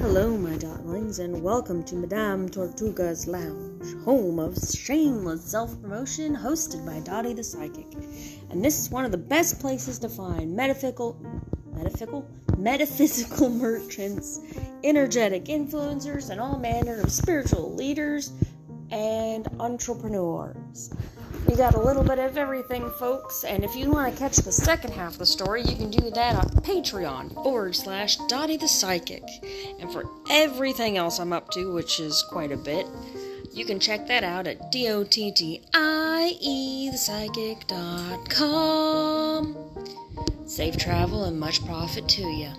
Hello, my darlings, and welcome to Madame Tortuga's Lounge, home of shameless self promotion, hosted by Dottie the Psychic. And this is one of the best places to find metaphysical, metaphysical, metaphysical merchants, energetic influencers, and all manner of spiritual leaders and entrepreneurs. We got a little bit of everything, folks, and if you want to catch the second half of the story, you can do that on Patreon forward slash Dottie the Psychic. And for everything else I'm up to, which is quite a bit, you can check that out at D-O-T-T-I-E thepsychic.com. Safe travel and much profit to you.